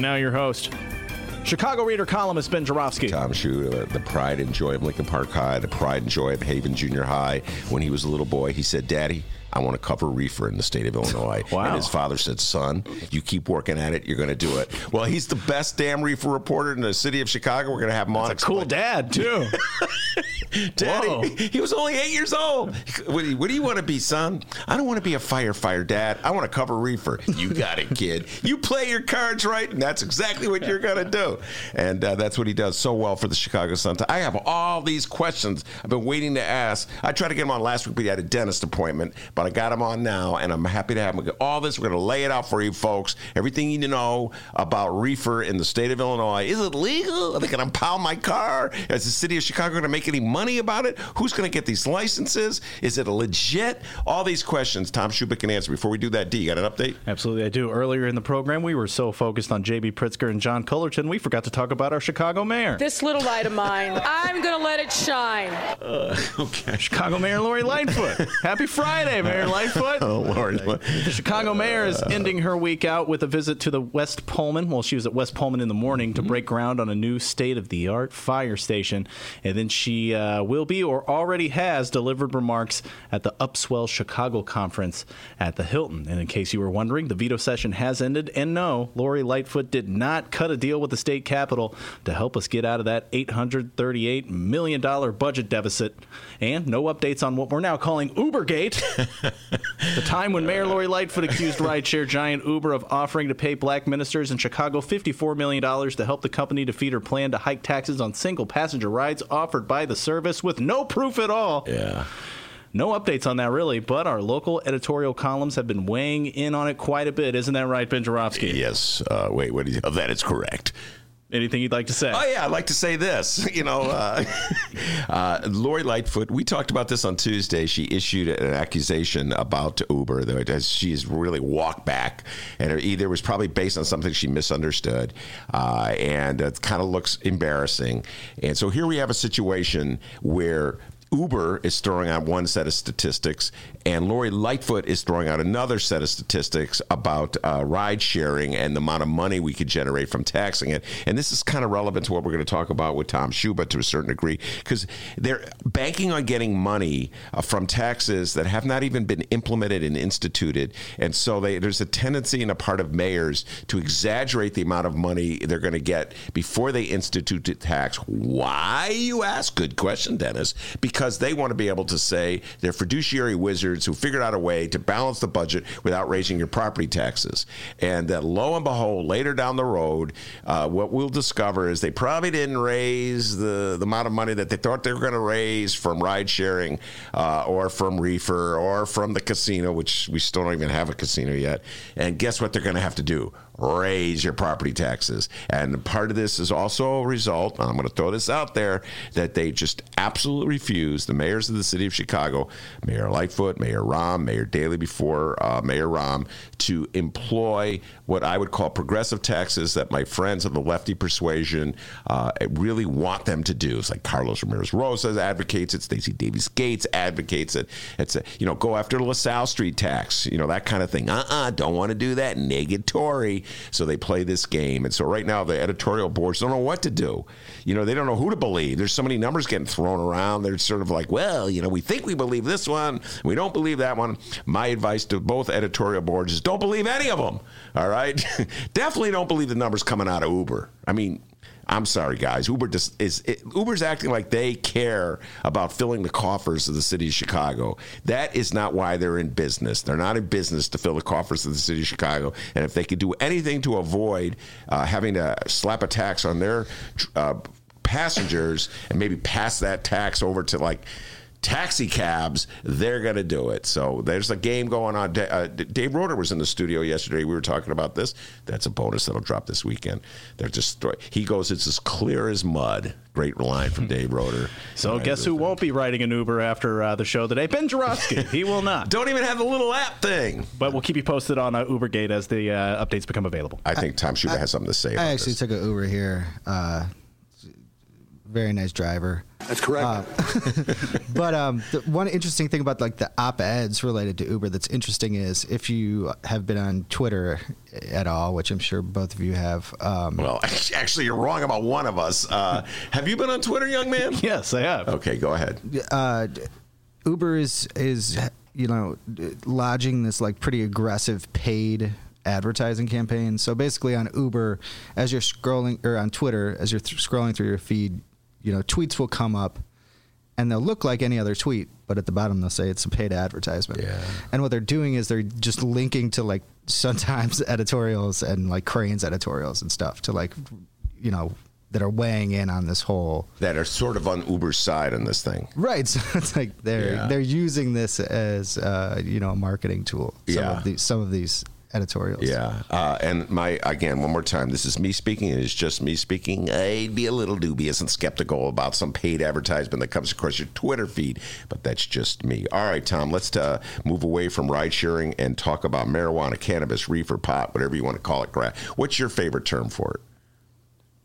And now your host, Chicago Reader columnist Ben Joravsky. Tom Schuba, uh, the pride and joy of Lincoln Park High, the pride and joy of Haven Junior High. When he was a little boy, he said, Daddy, I want to cover reefer in the state of Illinois. Wow. And his father said, Son, you keep working at it, you're going to do it. Well, he's the best damn reefer reporter in the city of Chicago. We're going to have him on. That's a cool dad, too. Daddy, Whoa. he was only eight years old. What do, you, what do you want to be, son? I don't want to be a firefighter, Dad. I want to cover reefer. You got it, kid. You play your cards right, and that's exactly what you're going to do. And uh, that's what he does so well for the Chicago Sun. I have all these questions I've been waiting to ask. I tried to get him on last week, but he had a dentist appointment. But I got him on now, and I'm happy to have him. All this, we're going to lay it out for you folks. Everything you need to know about reefer in the state of Illinois. Is it legal? Are they going to impound my car? Is the city of Chicago going to make any money about it? Who's going to get these licenses? Is it legit? All these questions Tom Schuba can answer. Before we do that, D, you got an update? Absolutely, I do. Earlier in the program, we were so focused on J.B. Pritzker and John Cullerton, we forgot to talk about our Chicago mayor. This little light of mine, I'm going to let it shine. Uh, okay. Chicago Mayor Lori Lightfoot. Happy Friday, Mayor Lightfoot. Oh, Lord. The Chicago mayor is ending her week out with a visit to the West Pullman. Well, she was at West Pullman in the morning to break ground on a new state of the art fire station. And then she uh, will be or already has delivered remarks at the Upswell Chicago conference at the Hilton. And in case you were wondering, the veto session has ended. And no, Lori Lightfoot did not cut a deal with the state capitol to help us get out of that $838 million budget deficit. And no updates on what we're now calling Ubergate. The time when Mayor Lori Lightfoot accused rideshare giant Uber of offering to pay black ministers in Chicago $54 million to help the company defeat her plan to hike taxes on single passenger rides offered by the service with no proof at all. Yeah. No updates on that, really, but our local editorial columns have been weighing in on it quite a bit. Isn't that right, Ben Joravsky? Yes. Uh, wait, what? Is, that is correct. Anything you'd like to say? Oh yeah, I'd like to say this. You know, uh, uh, Lori Lightfoot. We talked about this on Tuesday. She issued an accusation about Uber that she has really walked back, and it either was probably based on something she misunderstood, uh, and it kind of looks embarrassing. And so here we have a situation where. Uber is throwing out one set of statistics, and Lori Lightfoot is throwing out another set of statistics about uh, ride sharing and the amount of money we could generate from taxing it. And this is kind of relevant to what we're going to talk about with Tom Schuba to a certain degree, because they're banking on getting money uh, from taxes that have not even been implemented and instituted. And so they, there's a tendency in a part of mayors to exaggerate the amount of money they're going to get before they institute the tax. Why, you ask? Good question, Dennis. Because they want to be able to say they're fiduciary wizards who figured out a way to balance the budget without raising your property taxes. And that lo and behold, later down the road, uh, what we'll discover is they probably didn't raise the, the amount of money that they thought they were going to raise from ride sharing uh, or from reefer or from the casino, which we still don't even have a casino yet. And guess what they're going to have to do? Raise your property taxes. And part of this is also a result, I'm going to throw this out there, that they just absolutely refuse, the mayors of the city of Chicago, Mayor Lightfoot, Mayor Rahm, Mayor Daley before uh, Mayor Rahm, to employ what I would call progressive taxes that my friends of the lefty persuasion uh, really want them to do. It's like Carlos Ramirez Rosas advocates it, Stacy Davis Gates advocates it. It's a, you know, go after LaSalle Street tax, you know, that kind of thing. Uh-uh, don't want to do that. Negatory. So they play this game. And so right now the editorial boards don't know what to do. You know, they don't know who to believe. There's so many numbers getting thrown around. They're sort of like, well, you know, we think we believe this one, we don't believe that one. My advice to both editorial boards is don't believe any of them. All right? I definitely don't believe the numbers coming out of Uber. I mean, I'm sorry, guys. Uber just is it, Uber's acting like they care about filling the coffers of the city of Chicago. That is not why they're in business. They're not in business to fill the coffers of the city of Chicago. And if they could do anything to avoid uh, having to slap a tax on their uh, passengers and maybe pass that tax over to like taxi cabs, they're going to do it. So there's a game going on. Uh, Dave Roder was in the studio yesterday. We were talking about this. That's a bonus that'll drop this weekend. They're just he goes, it's as clear as mud. Great line from Dave Roder. So Right, guess who with- won't be riding an Uber after uh, the show today? Ben Joravsky. he will not. Don't even have the little app thing. But we'll keep you posted on uh, Ubergate as the uh, updates become available. I think Tom Schuba has something to say. About I actually this. took an Uber here. Uh, very nice driver. That's correct. But um, the one interesting thing about like the op eds related to Uber that's interesting is if you have been on Twitter at all, which I'm sure both of you have. Um, Well, actually, you're wrong about one of us. Uh, have you been on Twitter, young man? Yes, I have. Okay, go ahead. uh, Uber is is you know lodging this like pretty aggressive paid advertising campaign. So basically, on Uber, as you're scrolling or on Twitter, as you're th- scrolling through your feed, you know tweets will come up, and they'll look like any other tweet, but at the bottom they'll say it's a paid advertisement. Yeah. And what they're doing is they're just linking to like sometimes editorials and like Crane's editorials and stuff to like you know that are weighing in on this whole That are sort of on Uber's side on this thing. Right. So it's like they're Yeah. they're using this as uh, you know a marketing tool. Some Yeah. Of these, some of these editorials. Yeah, uh, and my again one more time. This is me speaking. It is just me speaking. I'd be a little dubious and skeptical about some paid advertisement that comes across your Twitter feed, but that's just me. All right, Tom. Let's uh, move away from ride sharing and talk about marijuana, cannabis, reefer, pot, whatever you want to call it. What's your favorite term for it?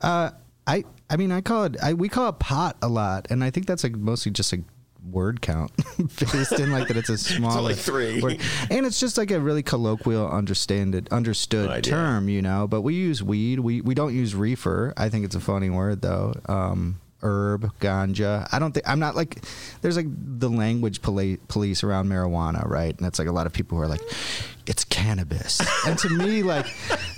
Uh, I I mean I call it I we call it pot a lot, and I think that's like mostly just a word count based in like that it's a small only three. word. and it's just like a really colloquial understand understood Idea. term you know? But we use weed. We we don't use reefer. I think it's a funny word though. Um herb ganja. I don't think i'm not like there's like the language poli- police around marijuana right? And it's like a lot of people who are like it's cannabis. And to me like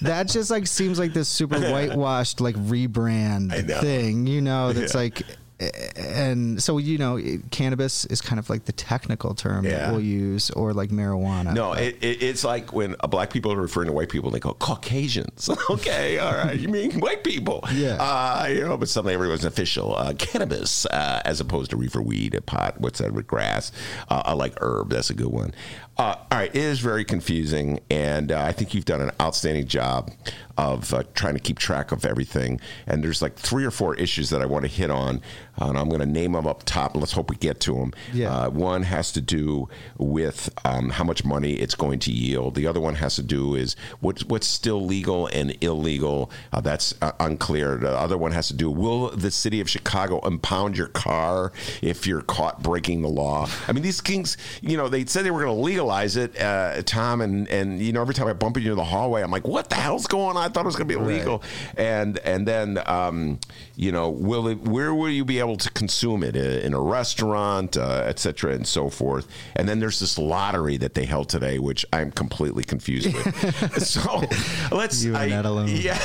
that just like seems like this super whitewashed like rebrand thing you know? That's Yeah. like and so you know it- cannabis is kind of like the technical term Yeah. that we'll use or like marijuana No, it, it, it's like when uh, black people are referring to white people, they go Caucasians. okay, all right, you mean white people? Yeah. Uh, you know, but suddenly everyone's official. Uh, cannabis, uh, as opposed to reefer weed, a pot. What's that with grass? Uh, I like herb. That's a good one. Uh, all right, it is very confusing, and uh, I think you've done an outstanding job of uh, trying to keep track of everything. And there's like three or four issues that I want to hit on, and I'm going to name them up top. Let's hope we get to them. Yeah. Uh, one has to do with um, how much money it's going to yield. The other one has to do is what, what's still legal and illegal. Uh, that's uh, unclear. The other one has to do will the city of Chicago impound your car if you're caught breaking the law? I mean, these things. You know, they said they were going to legalize it, uh, Tom, and and you know, every time I bump into the hallway, I'm like, what the hell's going on? I thought it was going to be illegal. And and then um, you know, will it? Where will you be able to consume it? In a restaurant, uh, et cetera, and so forth. And then there's this lottery that they held today, which I'm completely confused with. so let's. You I, alone. Yeah,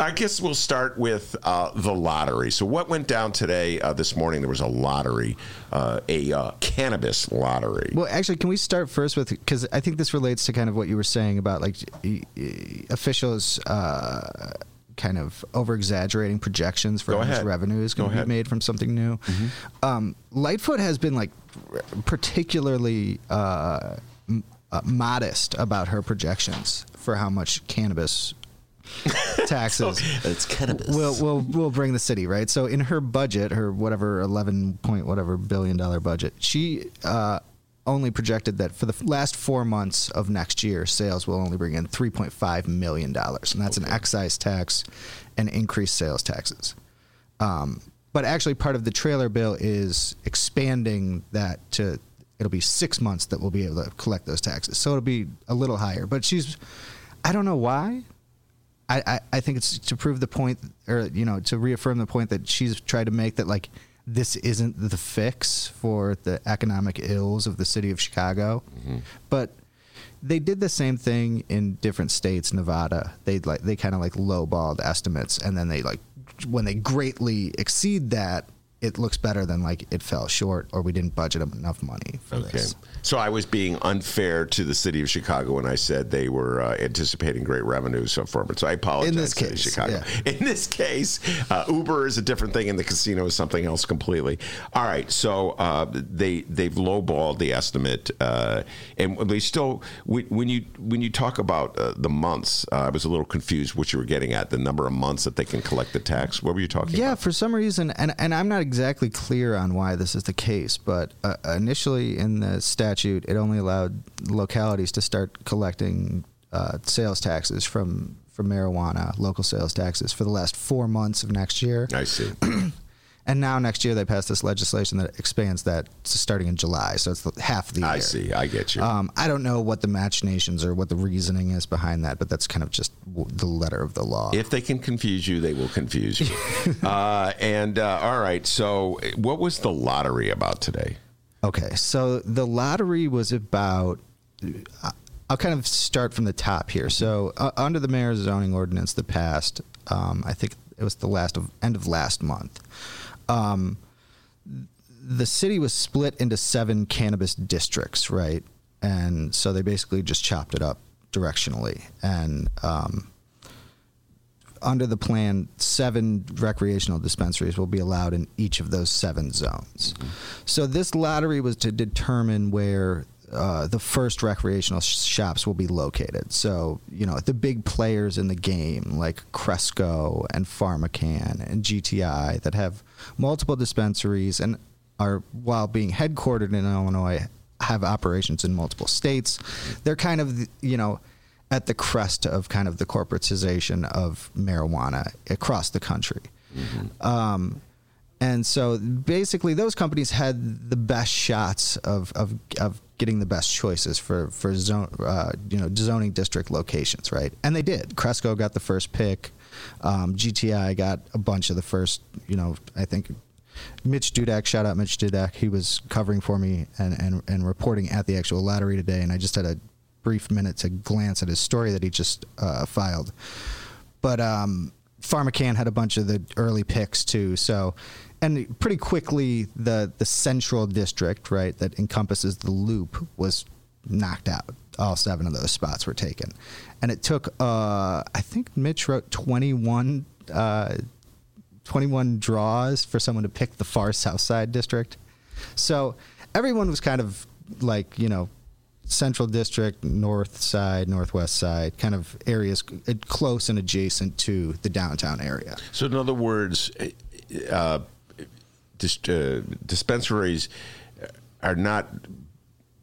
I guess we'll start with uh, the lottery. So what went down today? Uh, this morning there was a lottery, uh, a uh, cannabis lottery. Well, actually, can we start first with because I think this relates to kind of what you were saying about like officials uh, kind of over exaggerating projections for Go how much ahead. revenue is going Go to ahead. be made from something new. Um, Lightfoot has been like particularly uh, m- uh, modest about her projections for how much cannabis taxes it's cannabis. will will will bring the city right. So in her budget, her whatever eleven point whatever billion dollar budget, she uh, only projected that for the last four months of next year, sales will only bring in three point five million dollars, and that's an excise tax and increased sales taxes. Um, but actually, part of the trailer bill is expanding that to it'll be six months that we'll be able to collect those taxes. So it'll be a little higher. But she's, I don't know why. I, I, I think it's to prove the point, or you know, to reaffirm the point that she's tried to make that like this isn't the fix for the economic ills of the city of Chicago, mm-hmm. but they did the same thing in different states. Nevada, they like they kind of like lowballed estimates, and then they like when they greatly exceed that, it looks better than like it fell short or we didn't budget enough money for Okay. this. So I was being unfair to the city of Chicago when I said they were uh, anticipating great revenues so far. But so I apologize. In this case, Chicago. In this case, uh, Uber is a different thing, and the casino is something else completely. All right. So uh, they they've lowballed the estimate, uh, and they still when you when you talk about uh, the months, uh, I was a little confused what you were getting at the number of months that they can collect the tax. What were you talking about? Yeah, about? for some reason, and, and I'm not exactly clear on why this is the case, but uh, initially in the statute, it only allowed localities to start collecting uh, sales taxes from from marijuana, local sales taxes, for the last four months of next year. I see. And now next year they passed this legislation that expands that starting in July, so it's the- half the year. I see. I get you. Um, I don't know what the machinations or what the reasoning is behind that, but that's kind of just w- the letter of the law. If they can confuse you, they will confuse you. uh, and uh, all right, so what was the lottery about today? Okay, so the lottery was about. I'll kind of start from the top here. So, uh, under the mayor's zoning ordinance that passed, um, I think it was the last of end of last month. Um, the city was split into seven cannabis districts, right? And so they basically just chopped it up directionally. And um, under the plan, seven recreational dispensaries will be allowed in each of those seven zones. So this lottery was to determine where uh, the first recreational sh- shops will be located. So you know the big players in the game like Cresco and PharmaCann and GTI that have multiple dispensaries and are while being headquartered in Illinois have operations in multiple states. They're kind of you know at the crest of kind of the corporatization of marijuana across the country. Um, and so basically, those companies had the best shots of, of, of getting the best choices for, for zone, uh, you know, zoning district locations, right? And they did. Cresco got the first pick. Um, GTI got a bunch of the first, you know, I think Mitch Dudek, shout out Mitch Dudek. He was covering for me and, and, and reporting at the actual lottery today. And I just had a brief minute to glance at his story that he just uh, filed. But um, PharmaCann had a bunch of the early picks too. So, and pretty quickly, the the central district, right, that encompasses the loop, was knocked out. All seven of those spots were taken, and it took. Uh, I think Mitch wrote twenty one. Uh, 21 draws for someone to pick the far south side district. So everyone was kind of like, you know, central district, north side, northwest side, kind of areas uh, close and adjacent to the downtown area. So, in other words, uh, dis- uh, dispensaries are not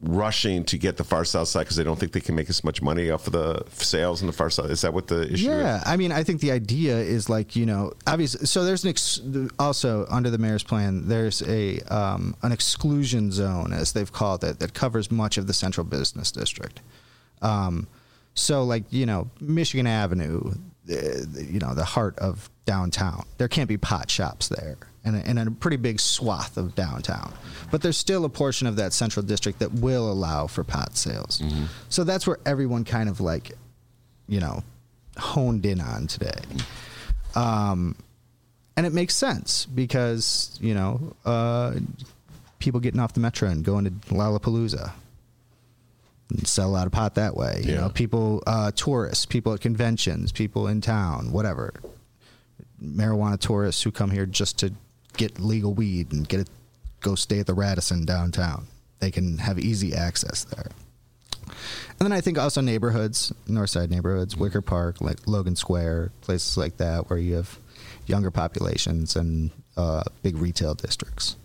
rushing to get the far south side because they don't think they can make as much money off of the sales in the far south. Is that what the issue Yeah, is? I mean, I think the idea is like you know, obviously. So there's an ex- also under the mayor's plan, there's a um, an exclusion zone, as they've called it, that covers much of the central business district. Um, so like you know, Michigan Avenue, the, the- you know, the heart of downtown. There can't be pot shops there, and a, and a pretty big swath of downtown. But there's still a portion of that central district that will allow for pot sales. So that's where everyone kind of like you know, honed in on today. Um, and it makes sense because, you know, uh, people getting off the metro and going to Lollapalooza sell a lot of pot that way. You Yeah. know, people, uh, tourists, people at conventions, people in town, whatever. Marijuana tourists who come here just to get legal weed and get it, go stay at the Radisson downtown. They can have easy access there. And then I think also neighborhoods, north side neighborhoods, Wicker Park, like Logan Square, places like that where you have younger populations and uh, big retail districts.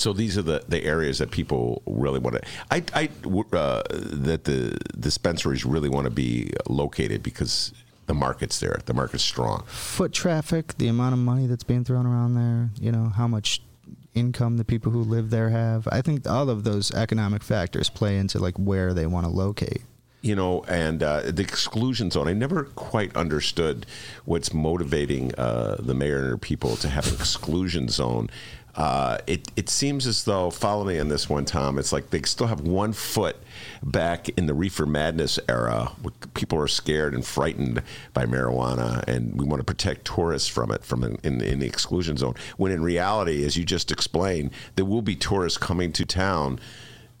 So these are the, the areas that people really want to. I, I uh, that the dispensaries really want to be located because the market's there. The market's strong. Foot traffic, the amount of money that's being thrown around there, you know, how much income the people who live there have. I think all of those economic factors play into like where they want to locate. you know, and uh, the exclusion zone. I never quite understood what's motivating uh, the mayor and her people to have an exclusion zone. Uh, it it seems as though, follow me on this one, Tom. It's like they still have one foot back in the reefer madness era. where People are scared and frightened by marijuana, and we want to protect tourists from it from in, in, in the exclusion zone. When in reality, as you just explained, there will be tourists coming to town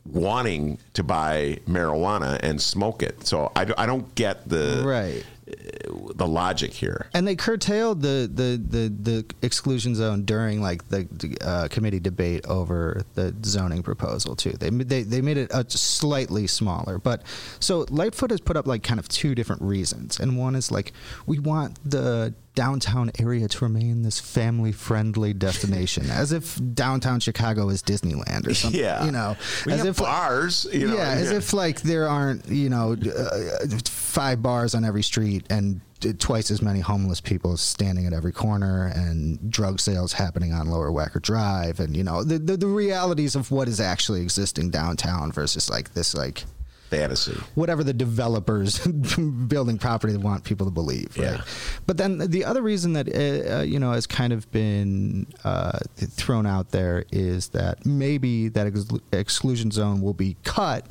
wanting to buy marijuana and smoke it. So I, I don't get the Right. The logic here. And they curtailed the, the, the, the exclusion zone during like the uh, committee debate over the zoning proposal too. They they they made it a slightly smaller, but so Lightfoot has put up like kind of two different reasons, and one is like we want the downtown area to remain this family friendly destination, as if downtown Chicago is Disneyland or something. Yeah, you know, we as if bars. You know, yeah, as if like there aren't you know uh, five bars on every street and twice as many homeless people standing at every corner and drug sales happening on Lower Wacker Drive and you know the, the the realities of what is actually existing downtown versus like this like fantasy. whatever the developers building property want people to believe. Right? Yeah. But then the other reason that uh, uh, you know has kind of been uh, thrown out there is that maybe that ex- exclusion zone will be cut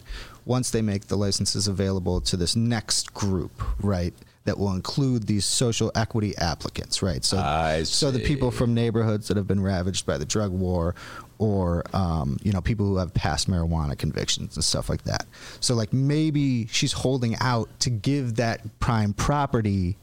once they make the licenses available to this next group, right? That will include these social equity applicants, right? So, I so the people from neighborhoods that have been ravaged by the drug war, or um, you know people who have past marijuana convictions and stuff like that. So like maybe she's holding out to give that prime property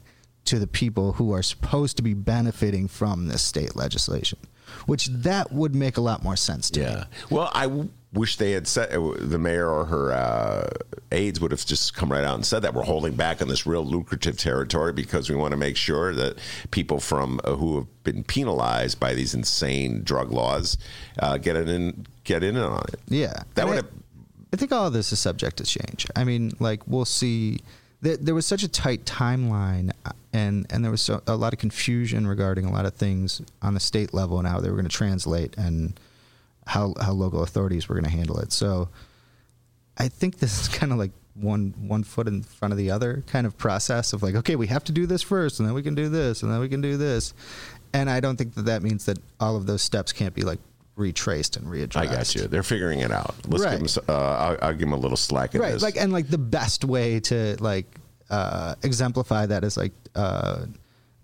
to the people who are supposed to be benefiting from this state legislation, which that would make a lot more sense to me. Yeah. Well, I wish they had said the mayor or her uh, aides would have just come right out and said that we're holding back on this real lucrative territory because we want to make sure that people from uh, who have been penalized by these insane drug laws uh, get in get in on it. Yeah, That would I, have. I think all of this is subject to change. I mean, like we'll see. There, there was such a tight timeline, uh, and and there was so, a lot of confusion regarding a lot of things on the state level and how they were going to translate and how how local authorities were going to handle it. So, I think this is kind of like one one foot in front of the other kind of process of like, okay, we have to do this first, and then we can do this, and then we can do this, and I don't think that that means that all of those steps can't be like retraced and readjusted I got you. They're figuring it out. Let's Right. give them. Uh, I'll, I'll give them a little slack in right this. like and like the best way to like uh exemplify that is like uh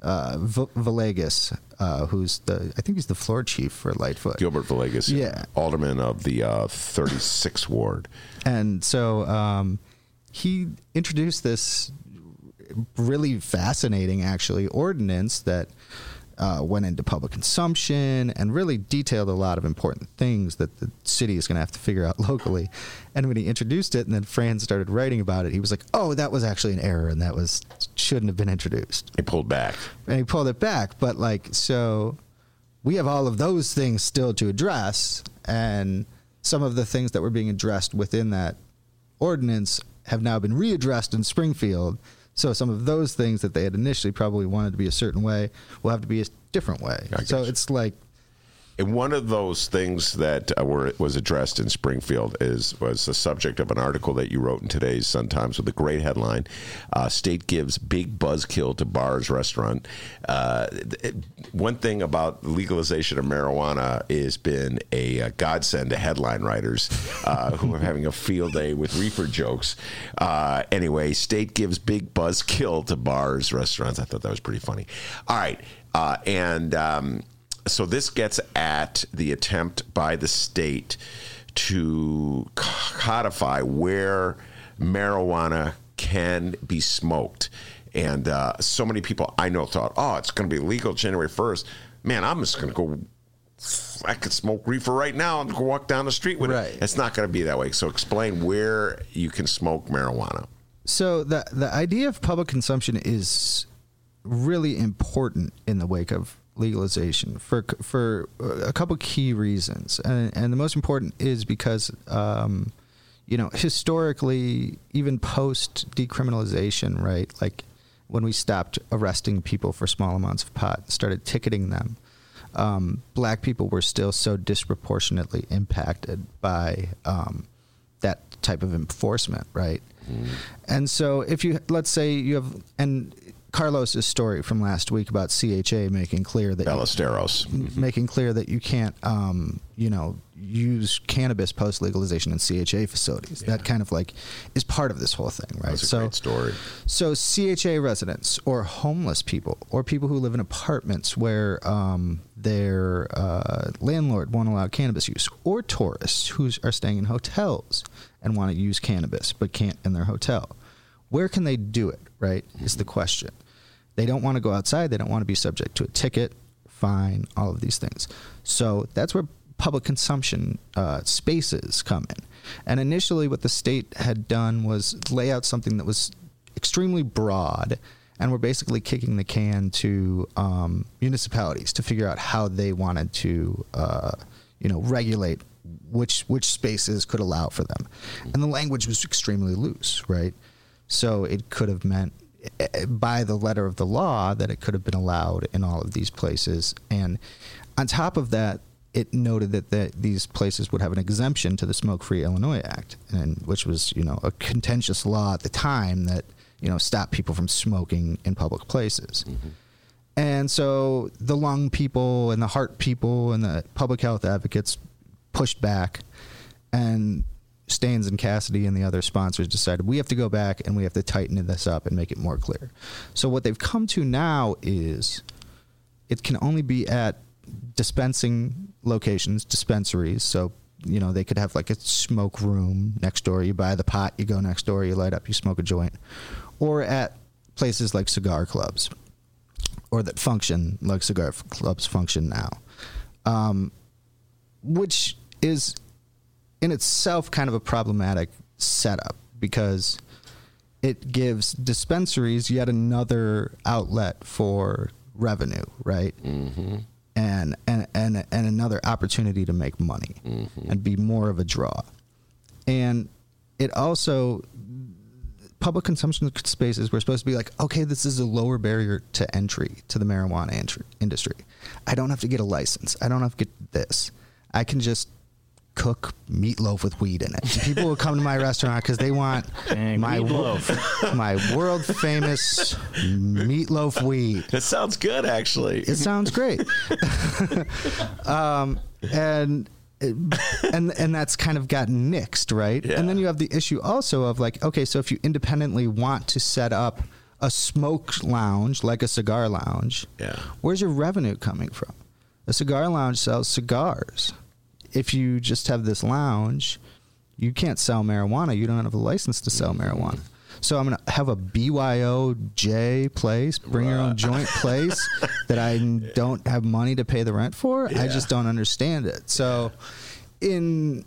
uh v- Villegas uh who's the i think he's the floor chief for lightfoot Gilbert Villegas, Yeah. alderman of the uh, 36th ward. and so um he introduced this really fascinating actually ordinance that uh, went into public consumption and really detailed a lot of important things that the city is going to have to figure out locally. And when he introduced it, and then Fran started writing about it, he was like, "Oh, that was actually an error, and that was shouldn't have been introduced." He pulled back. And he pulled it back. But like, so we have all of those things still to address, and some of the things that were being addressed within that ordinance have now been readdressed in Springfield. So some of those things that they had initially probably wanted to be a certain way will have to be a different way. So it's like And one of those things that uh, were was addressed in Springfield is was the subject of an article that you wrote in today's Sun Times with a great headline: uh, "State gives big buzzkill to bars restaurant." Uh, one thing about legalization of marijuana has been a, uh godsend to headline writers uh, who are having a field day with reefer jokes. Anyway, state gives big buzzkill to bars restaurants. I thought that was pretty funny. All right, and. Um, so this gets at the attempt by the state to codify where marijuana can be smoked. And uh, so many people I know thought, oh, it's going to be legal January 1st. Man, I'm just going to go. I could smoke reefer right now and go walk down the street with Right. it. It's not going to be that way. So explain where you can smoke marijuana. So the the idea of public consumption is really important in the wake of legalization for for a couple key reasons, and and the most important is because um, you know historically, even post decriminalization, right, like when we stopped arresting people for small amounts of pot, and started ticketing them. Um, black people were still so disproportionately impacted by um, that type of enforcement, right? And so if you let's say you have and Carlos's story from last week about CHA making clear that Ballesteros. making clear that you can't, um, you know, use cannabis post legalization in CHA facilities. That kind of like is part of this whole thing, right? That's a great story. So CHA residents or homeless people or people who live in apartments where um, their uh, landlord won't allow cannabis use, or tourists who are staying in hotels and want to use cannabis but can't in their hotel. Where can they do it? Right is the question. They don't want to go outside. They don't want to be subject to a ticket, fine, all of these things. So that's where public consumption uh, spaces come in. And initially, what the state had done was lay out something that was extremely broad, and we're basically kicking the can to um, municipalities to figure out how they wanted to, uh, you know, regulate which which spaces could allow for them. And the language was extremely loose, right? So it could have meant by the letter of the law that it could have been allowed in all of these places. And on top of that, it noted that the, these places would have an exemption to the Smoke Free Illinois Act, and which was you know a contentious law at the time that you know stopped people from smoking in public places. Mm-hmm. And so the lung people and the heart people and the public health advocates pushed back, and Steans and Cassidy and the other sponsors decided we have to go back and we have to tighten this up and make it more clear. So what they've come to now is it can only be at dispensing locations, dispensaries. So you know they could have like a smoke room next door. You buy the pot, you go next door, you light up, you smoke a joint, or at places like cigar clubs, or that function like cigar clubs function now, um, which is in itself kind of a problematic setup because it gives dispensaries yet another outlet for revenue, right? Mm-hmm. And, and and and another opportunity to make money and be more of a draw. And it also public consumption spaces were supposed to be like, okay, this is a lower barrier to entry to the marijuana entry, industry. I don't have to get a license. I don't have to get this. I can just cook meatloaf with weed in it. People will come to my restaurant because they want Dang, my meatloaf. my world famous meatloaf weed. That sounds good, actually. It sounds great. um, and and and that's kind of gotten nixed, right? And then you have the issue also of like, okay, so if you independently want to set up a smoke lounge like a cigar lounge, Yeah. where's your revenue coming from? A cigar lounge sells cigars. If you just have this lounge, you can't sell marijuana. You don't have a license to sell mm-hmm. marijuana. So I'm gonna have a BYOJ place, bring your own joint place that I don't have money to pay the rent for. I just don't understand it. So in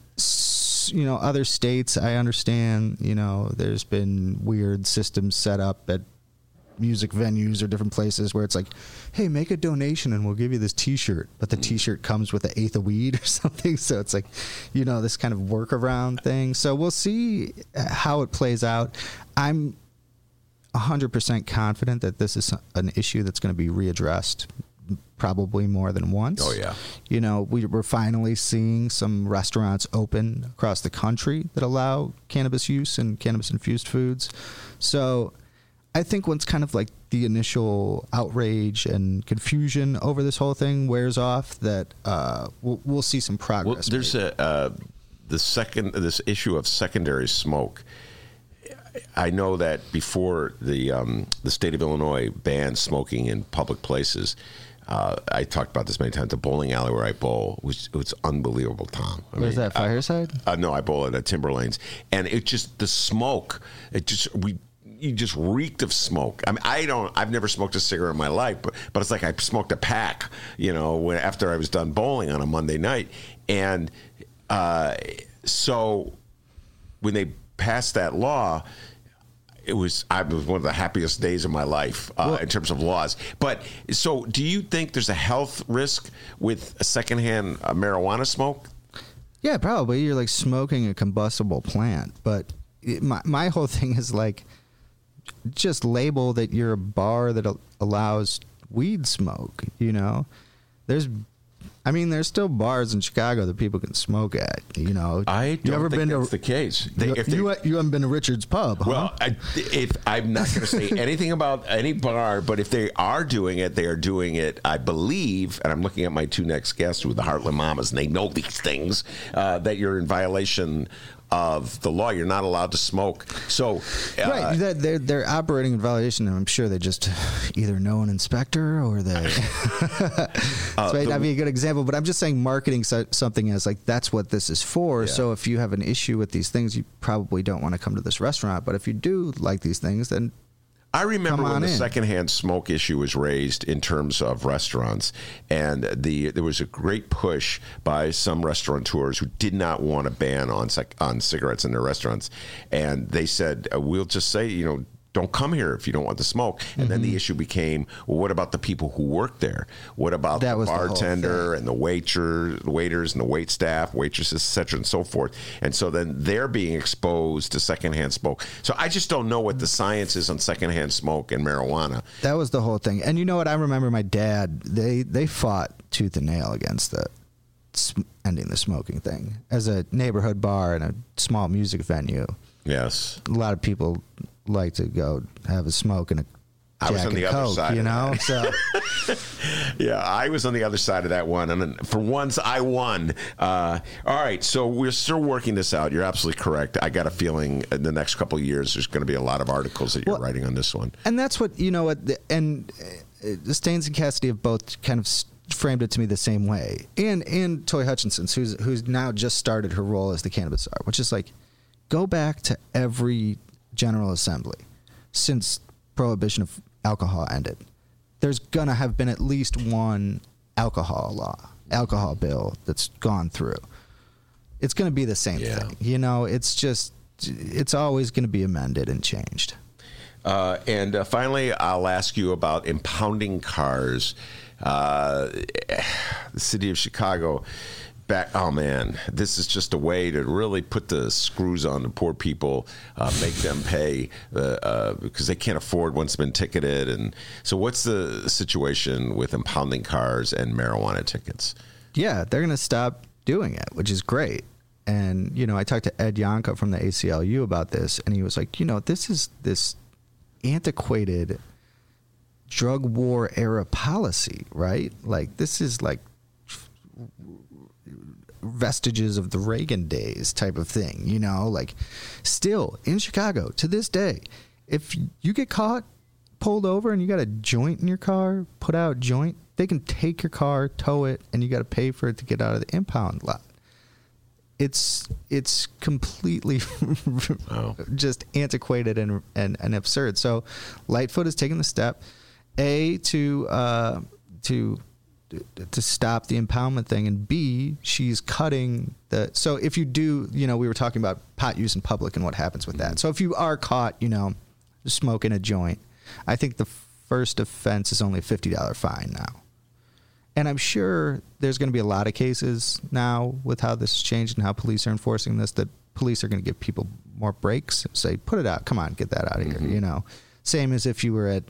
you know other states, I understand. You know, there's been weird systems set up at music venues or different places where it's like, hey, make a donation and we'll give you this T-shirt, but the T-shirt comes with an eighth of weed or something. So it's like, you know, this kind of workaround thing. So we'll see uh, how it plays out. I'm 100% confident that this is an issue that's going to be readdressed probably more than once. Oh, yeah. You know, we, we're finally seeing some restaurants open across the country that allow cannabis use and cannabis infused foods. So I think once kind of like the initial outrage and confusion over this whole thing wears off, that uh, we'll, we'll see some progress. Well, there's made. a uh, the second this issue of secondary smoke. I know that before the um, the state of Illinois banned smoking in public places. Uh, I talked about this many times. The bowling alley where I bowl was it was unbelievable, Tom. I Where's mean, that, I- Fireside? Uh, no, I bowl at uh, Timberlanes, and it just the smoke. It just we. You just reeked of smoke. I mean, I don't. I've never smoked a cigarette in my life, but but it's like I smoked a pack. You know, when after I was done bowling on a Monday night, and uh, so when they passed that law, it was I was one of the happiest days of my life uh, in terms of laws. But so, do you think there's a health risk with a secondhand uh, marijuana smoke? Yeah, probably. You're like smoking a combustible plant. But it, my, my whole thing is like just label that you're a bar that al- allows weed smoke, you know? There's I mean, there's still bars in Chicago that people can smoke at. You know, I don't you ever think been that's to the case. They, you, if they- you, you haven't been to Richard's Pub, huh? Well, I, if I'm not going to say anything about any bar, but if they are doing it, they are doing it. I believe, and I'm looking at my two next guests with the Heartland Mamas, and they know these things. Uh, that you're in violation of the law. You're not allowed to smoke. So, uh, right, they're, they're they're operating in violation, I'm sure they just either know an inspector or they. Uh, this might not be a good example, but I'm just saying marketing so- something as like that's what this is for. So if you have an issue with these things, you probably don't want to come to this restaurant. But if you do like these things, then I remember when the in. secondhand smoke issue was raised in terms of restaurants, and the there was a great push by some restaurateurs who did not want a ban on sec, on cigarettes in their restaurants, and they said uh, we'll just say you know. Don't come here if you don't want to smoke. And then Mm-hmm. the issue became, well, what about the people who work there? What about That the was the bartender thing. and the waiter, waiters and the wait staff, waitresses, et cetera, and so forth. And so then they're being exposed to secondhand smoke. So I just don't know what the science is on secondhand smoke and marijuana. That was the whole thing. And you know what? I remember my dad. They they fought tooth and nail against the ending the smoking thing. As a neighborhood bar and a small music venue, Yes. a lot of people like to go have a smoke and a I was on the other Coke, side you know. So Yeah, I was on the other side of that one, and for once I won. Uh, all right, so we're still working this out. You're absolutely correct. I got a feeling in the next couple of years there's going to be a lot of articles that you're Well- writing on this one. and that's what you know what the- and uh, the Steans and Cassidy have both kind of framed it to me the same way and and Toi Hutchinson's who's who's now just started her role as the cannabis czar which is like go back to every general assembly since prohibition of alcohol ended there's gonna have been at least one alcohol law alcohol bill that's gone through it's gonna be the same Yeah. thing you know it's just it's always gonna be amended and changed Uh, and uh, finally, I'll ask you about impounding cars. Uh, the city of Chicago. Back, oh man, this is just a way to really put the screws on the poor people, uh, make them pay uh, uh, because they can't afford once been ticketed. And so, what's the situation with impounding cars and marijuana tickets? yeah, they're going to stop doing it, which is great. And you know, I talked to Ed Yohnka from the ACLU about this, and he was like, you know, this is this antiquated drug war era policy, right? Like this is like vestiges of the Reagan days type of thing, you know, like still in Chicago to this day, if you get caught pulled over and you got a joint in your car, put out joint, they can take your car, tow it, and you got to pay for it to get out of the impound lot. It's it's completely just antiquated and, and and absurd. So, Lightfoot has taken the step, a to uh, to to stop the impoundment thing, and b she's cutting the. So if you do, you know, we were talking about pot use in public and what happens with that. So if you are caught, you know, smoking a joint, I think the first offense is only a fifty dollar fine now. And I'm sure there's going to be a lot of cases now with how this has changed and how police are enforcing this that police are going to give people more breaks. Say, put it out. Come on, get that out of Mm-hmm. here. You know, same as if you were at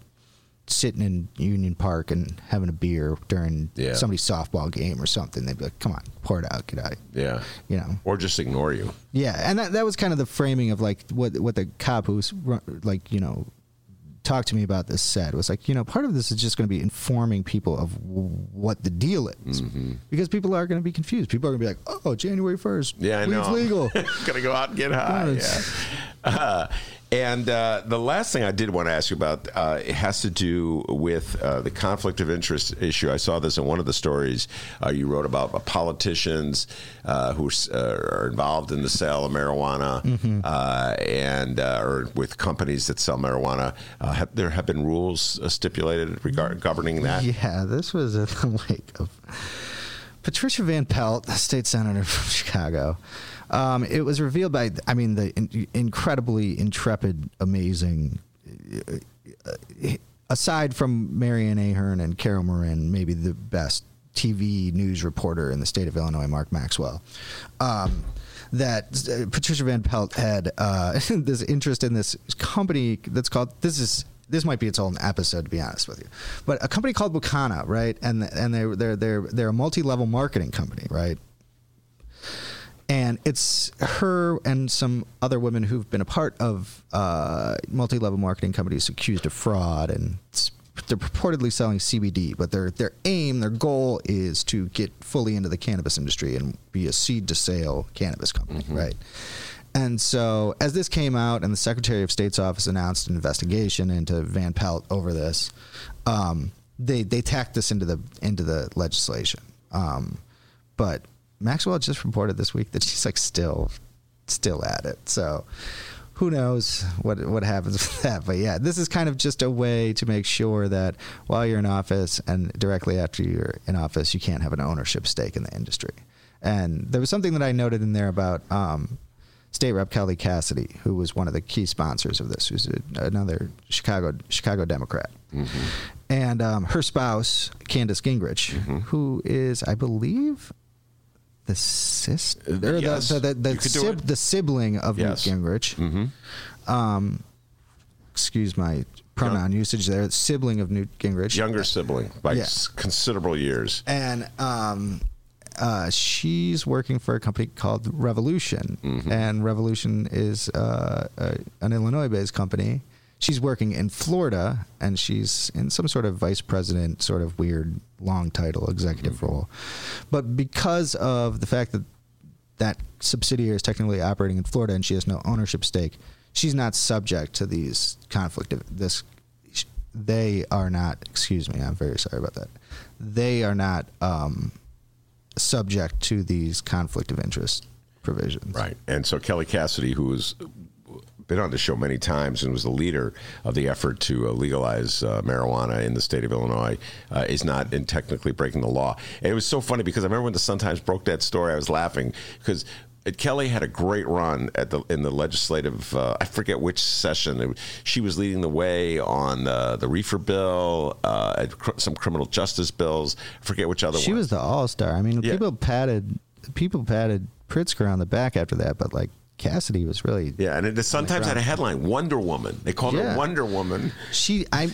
sitting in Union Park and having a beer during Yeah. somebody's softball game or something. They'd be like, come on, pour it out, get out. Yeah. You know. Or just ignore you. Yeah, and that, that was kind of the framing of like what what the cop who's like you know talked to me about this said was like you know part of this is just going to be informing people of w- what the deal is Mm-hmm. because people are going to be confused. People are going to be like, oh, January first, Yeah, I know. legal. Gonna go out and get high. Yeah. Uh, and uh, the last thing I did want to ask you about uh, it has to do with uh, the conflict of interest issue. I saw this in one of the stories uh, you wrote about uh, politicians uh, who uh, are involved in the sale of marijuana Mm-hmm. uh, and uh, or with companies that sell marijuana. Uh, have, there have been rules uh, stipulated regarding governing that. Yeah, this was in the wake of Patricia Van Pelt, the state senator from Chicago. Um, it was revealed by, I mean, the in, incredibly intrepid, amazing. uh, aside from Mary Ann Ahern and Carol Marin, maybe the best TV news reporter in the state of Illinois, Mark Maxwell. Um, that uh, Patricia Van Pelt had uh, this interest in this company that's called this is this might be its own episode to be honest with you. But a company called Bukana, right? And and they they're they're they're a multi-level marketing company, right? And it's her and some other women who've been a part of uh, multi-level marketing companies accused of fraud, and they're purportedly selling CBD. But their their aim, their goal is to get fully into the cannabis industry and be a seed to sale cannabis company, right? And so, as this came out, and the Secretary of State's office announced an investigation into Van Pelt over this, um, they they tacked this into the into the legislation. Um, but Maxwell just reported this week that she's like still still at it. So who knows what what happens with that? But yeah, this is kind of just a way to make sure that while you're in office and directly after you're in office, you can't have an ownership stake in the industry. And there was something that I noted in there about um, State Rep Kelly Cassidy, who was one of the key sponsors of this, who's a, another Chicago Chicago Democrat, and um, her spouse Candace Gingrich, who is, I believe, the sister, or the- yes. the, the, the, You could do sib- the sibling of Yes. Newt Gingrich. Um, excuse my pronoun usage there. Sibling of Newt Gingrich. Younger sibling by Yeah. considerable years. and um, uh, she's working for a company called Revolution, Mm-hmm. and Revolution is uh, a, an Illinois-based company. She's working in Florida, and she's in some sort of vice president, sort of weird long title executive Mm-hmm. role. But because of the fact that that subsidiary is technically operating in Florida and she has no ownership stake, she's not subject to these conflict of this. They are not. Excuse me. I'm very sorry about that. They are not um, subject to these conflict of interest provisions. Right. And so Kelly Cassidy, who has been on the show many times and was the leader of the effort to uh, legalize uh, marijuana in the state of Illinois, uh, is not in technically breaking the law. And it was so funny because I remember when the Sun Times broke that story, I was laughing because. Kelly had a great run at the in the legislative. Uh, I forget which session. She was leading the way on uh, the reefer bill, uh, some criminal justice bills. I forget which other one She one. was the all star. I mean, Yeah. people patted people patted Pritzker on the back after that, but like Cassidy was really Yeah, and it sometimes had a headline Wonder Woman. They called Yeah. her Wonder Woman. she I.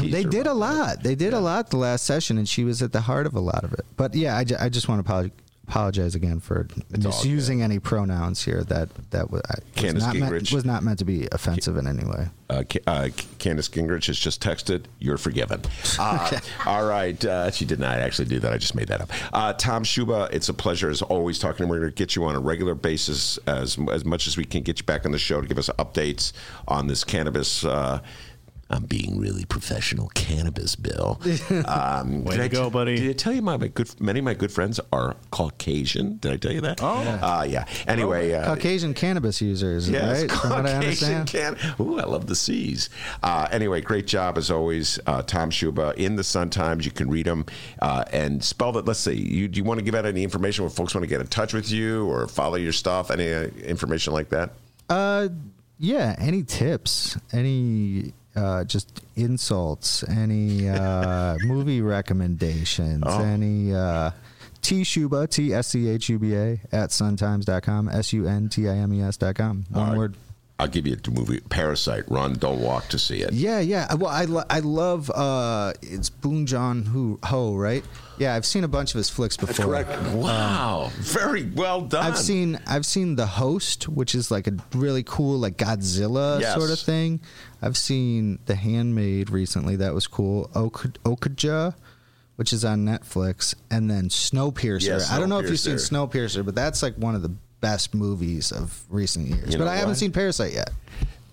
They did a lot. They did a lot the last session, and she was at the heart of a lot of it. But yeah, I, I just want to apologize, apologize again for all misusing any pronouns here. That that was, was not meant, was not meant to be offensive in any way. Uh, uh, Candace Gingrich has just texted, "You're forgiven." Uh, All right, uh, she did not actually do that. I just made that up. Uh, Tom Schuba, it's a pleasure as always talking. We're going to get you on a regular basis as as much as we can get you back on the show to give us updates on this cannabis. I'm being really professional. Cannabis bill. Um, Way did to I go, t- buddy. Did I tell you my, my good? Many of my good friends are Caucasian. Did I tell you that? Oh, uh, yeah. Anyway, uh, Caucasian cannabis users, Yes, right? From what I Caucasian can. Ooh, I love the C's. Uh, anyway, great job as always, uh, Tom Schuba in the Sun Times. You can read them uh, and spell that. Let's see. You, do you want to give out any information where folks want to get in touch with you or follow your stuff? Any uh, information like that? Uh, yeah. Any tips? Any uh, just insults? Any uh, movie recommendations? Oh. Any uh, T Schuba T S C H U B A at suntimes.com S U N T I M E S dot com. One word. I'll give you the movie Parasite. Run, don't walk to see it. Yeah, yeah. Well, I, lo- I love uh, it's Bong Joon Ho, Ho, right? Yeah, I've seen a bunch of his flicks before. Wow, very well done. I've seen I've seen The Host, which is like a really cool like Godzilla Yes. sort of thing. I've seen The Handmaid recently. That was cool. Ok- Okja, which is on Netflix, and then Snowpiercer. Yeah, I don't know if you've seen Snowpiercer. Snowpiercer, but that's like one of the best movies of recent years. You but I haven't seen Parasite yet.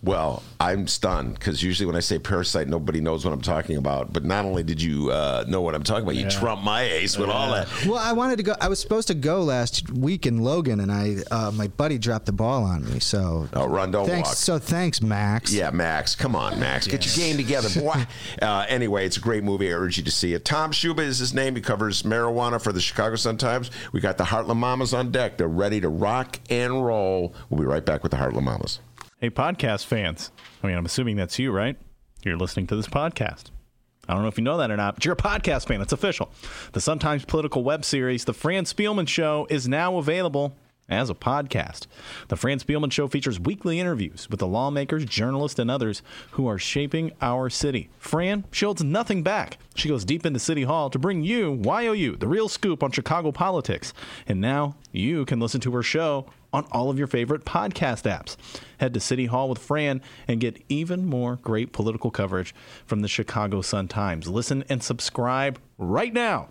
Well, I'm stunned because usually when I say parasite, nobody knows what I'm talking about. But not only did you uh, know what I'm talking about, you trumped my ace with all that. Well, I wanted to go. I was supposed to go last week in Logan, and I uh, my buddy dropped the ball on me. So Oh, run, don't thanks. walk. So thanks, Max. Yeah, Max. Come on, Max. Get your game together, boy. uh, anyway, it's a great movie. I urge you to see it. Tom Schuba is his name. He covers marijuana for the Chicago Sun-Times. We got the Heartland Mamas on deck. They're ready to rock and roll. We'll be right back with the Heartland Mamas. Hey, podcast fans. I mean, I'm assuming that's you, right? You're listening to this podcast. I don't know if you know that or not, but you're a podcast fan. It's official. The Sun-Times Political web series, The Fran Spielman Show, is now available as a podcast. The Fran Spielman Show features weekly interviews with the lawmakers, journalists, and others who are shaping our city. Fran, she holds nothing back. She goes deep into City Hall to bring you YOU, the real scoop on Chicago politics. And now you can listen to her show on all of your favorite podcast apps. Head to City Hall with Fran and get even more great political coverage from the Chicago Sun-Times. Listen and subscribe right now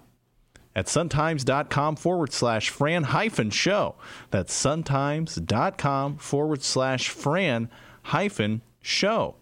at suntimes.com forward slash Fran hyphen show. That's suntimes.com forward slash Fran hyphen show.